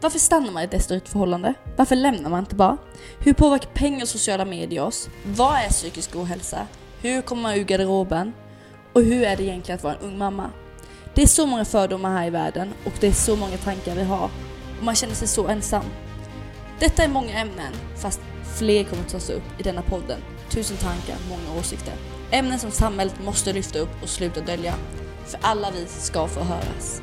Varför stannar man i ett destruktivt förhållande? Varför lämnar man inte bara? Hur påverkar pengar och sociala medier oss? Vad är psykisk ohälsa? Hur kommer man ur garderoben? Och hur är det egentligen att vara en ung mamma? Det är så många fördomar här i världen och det är så många tankar vi har och man känner sig så ensam. Detta är många ämnen, fast fler kommer att tas upp i denna podden. Tusen tankar, många åsikter. Ämnen som samhället måste lyfta upp och sluta dölja. För alla vi ska få höras.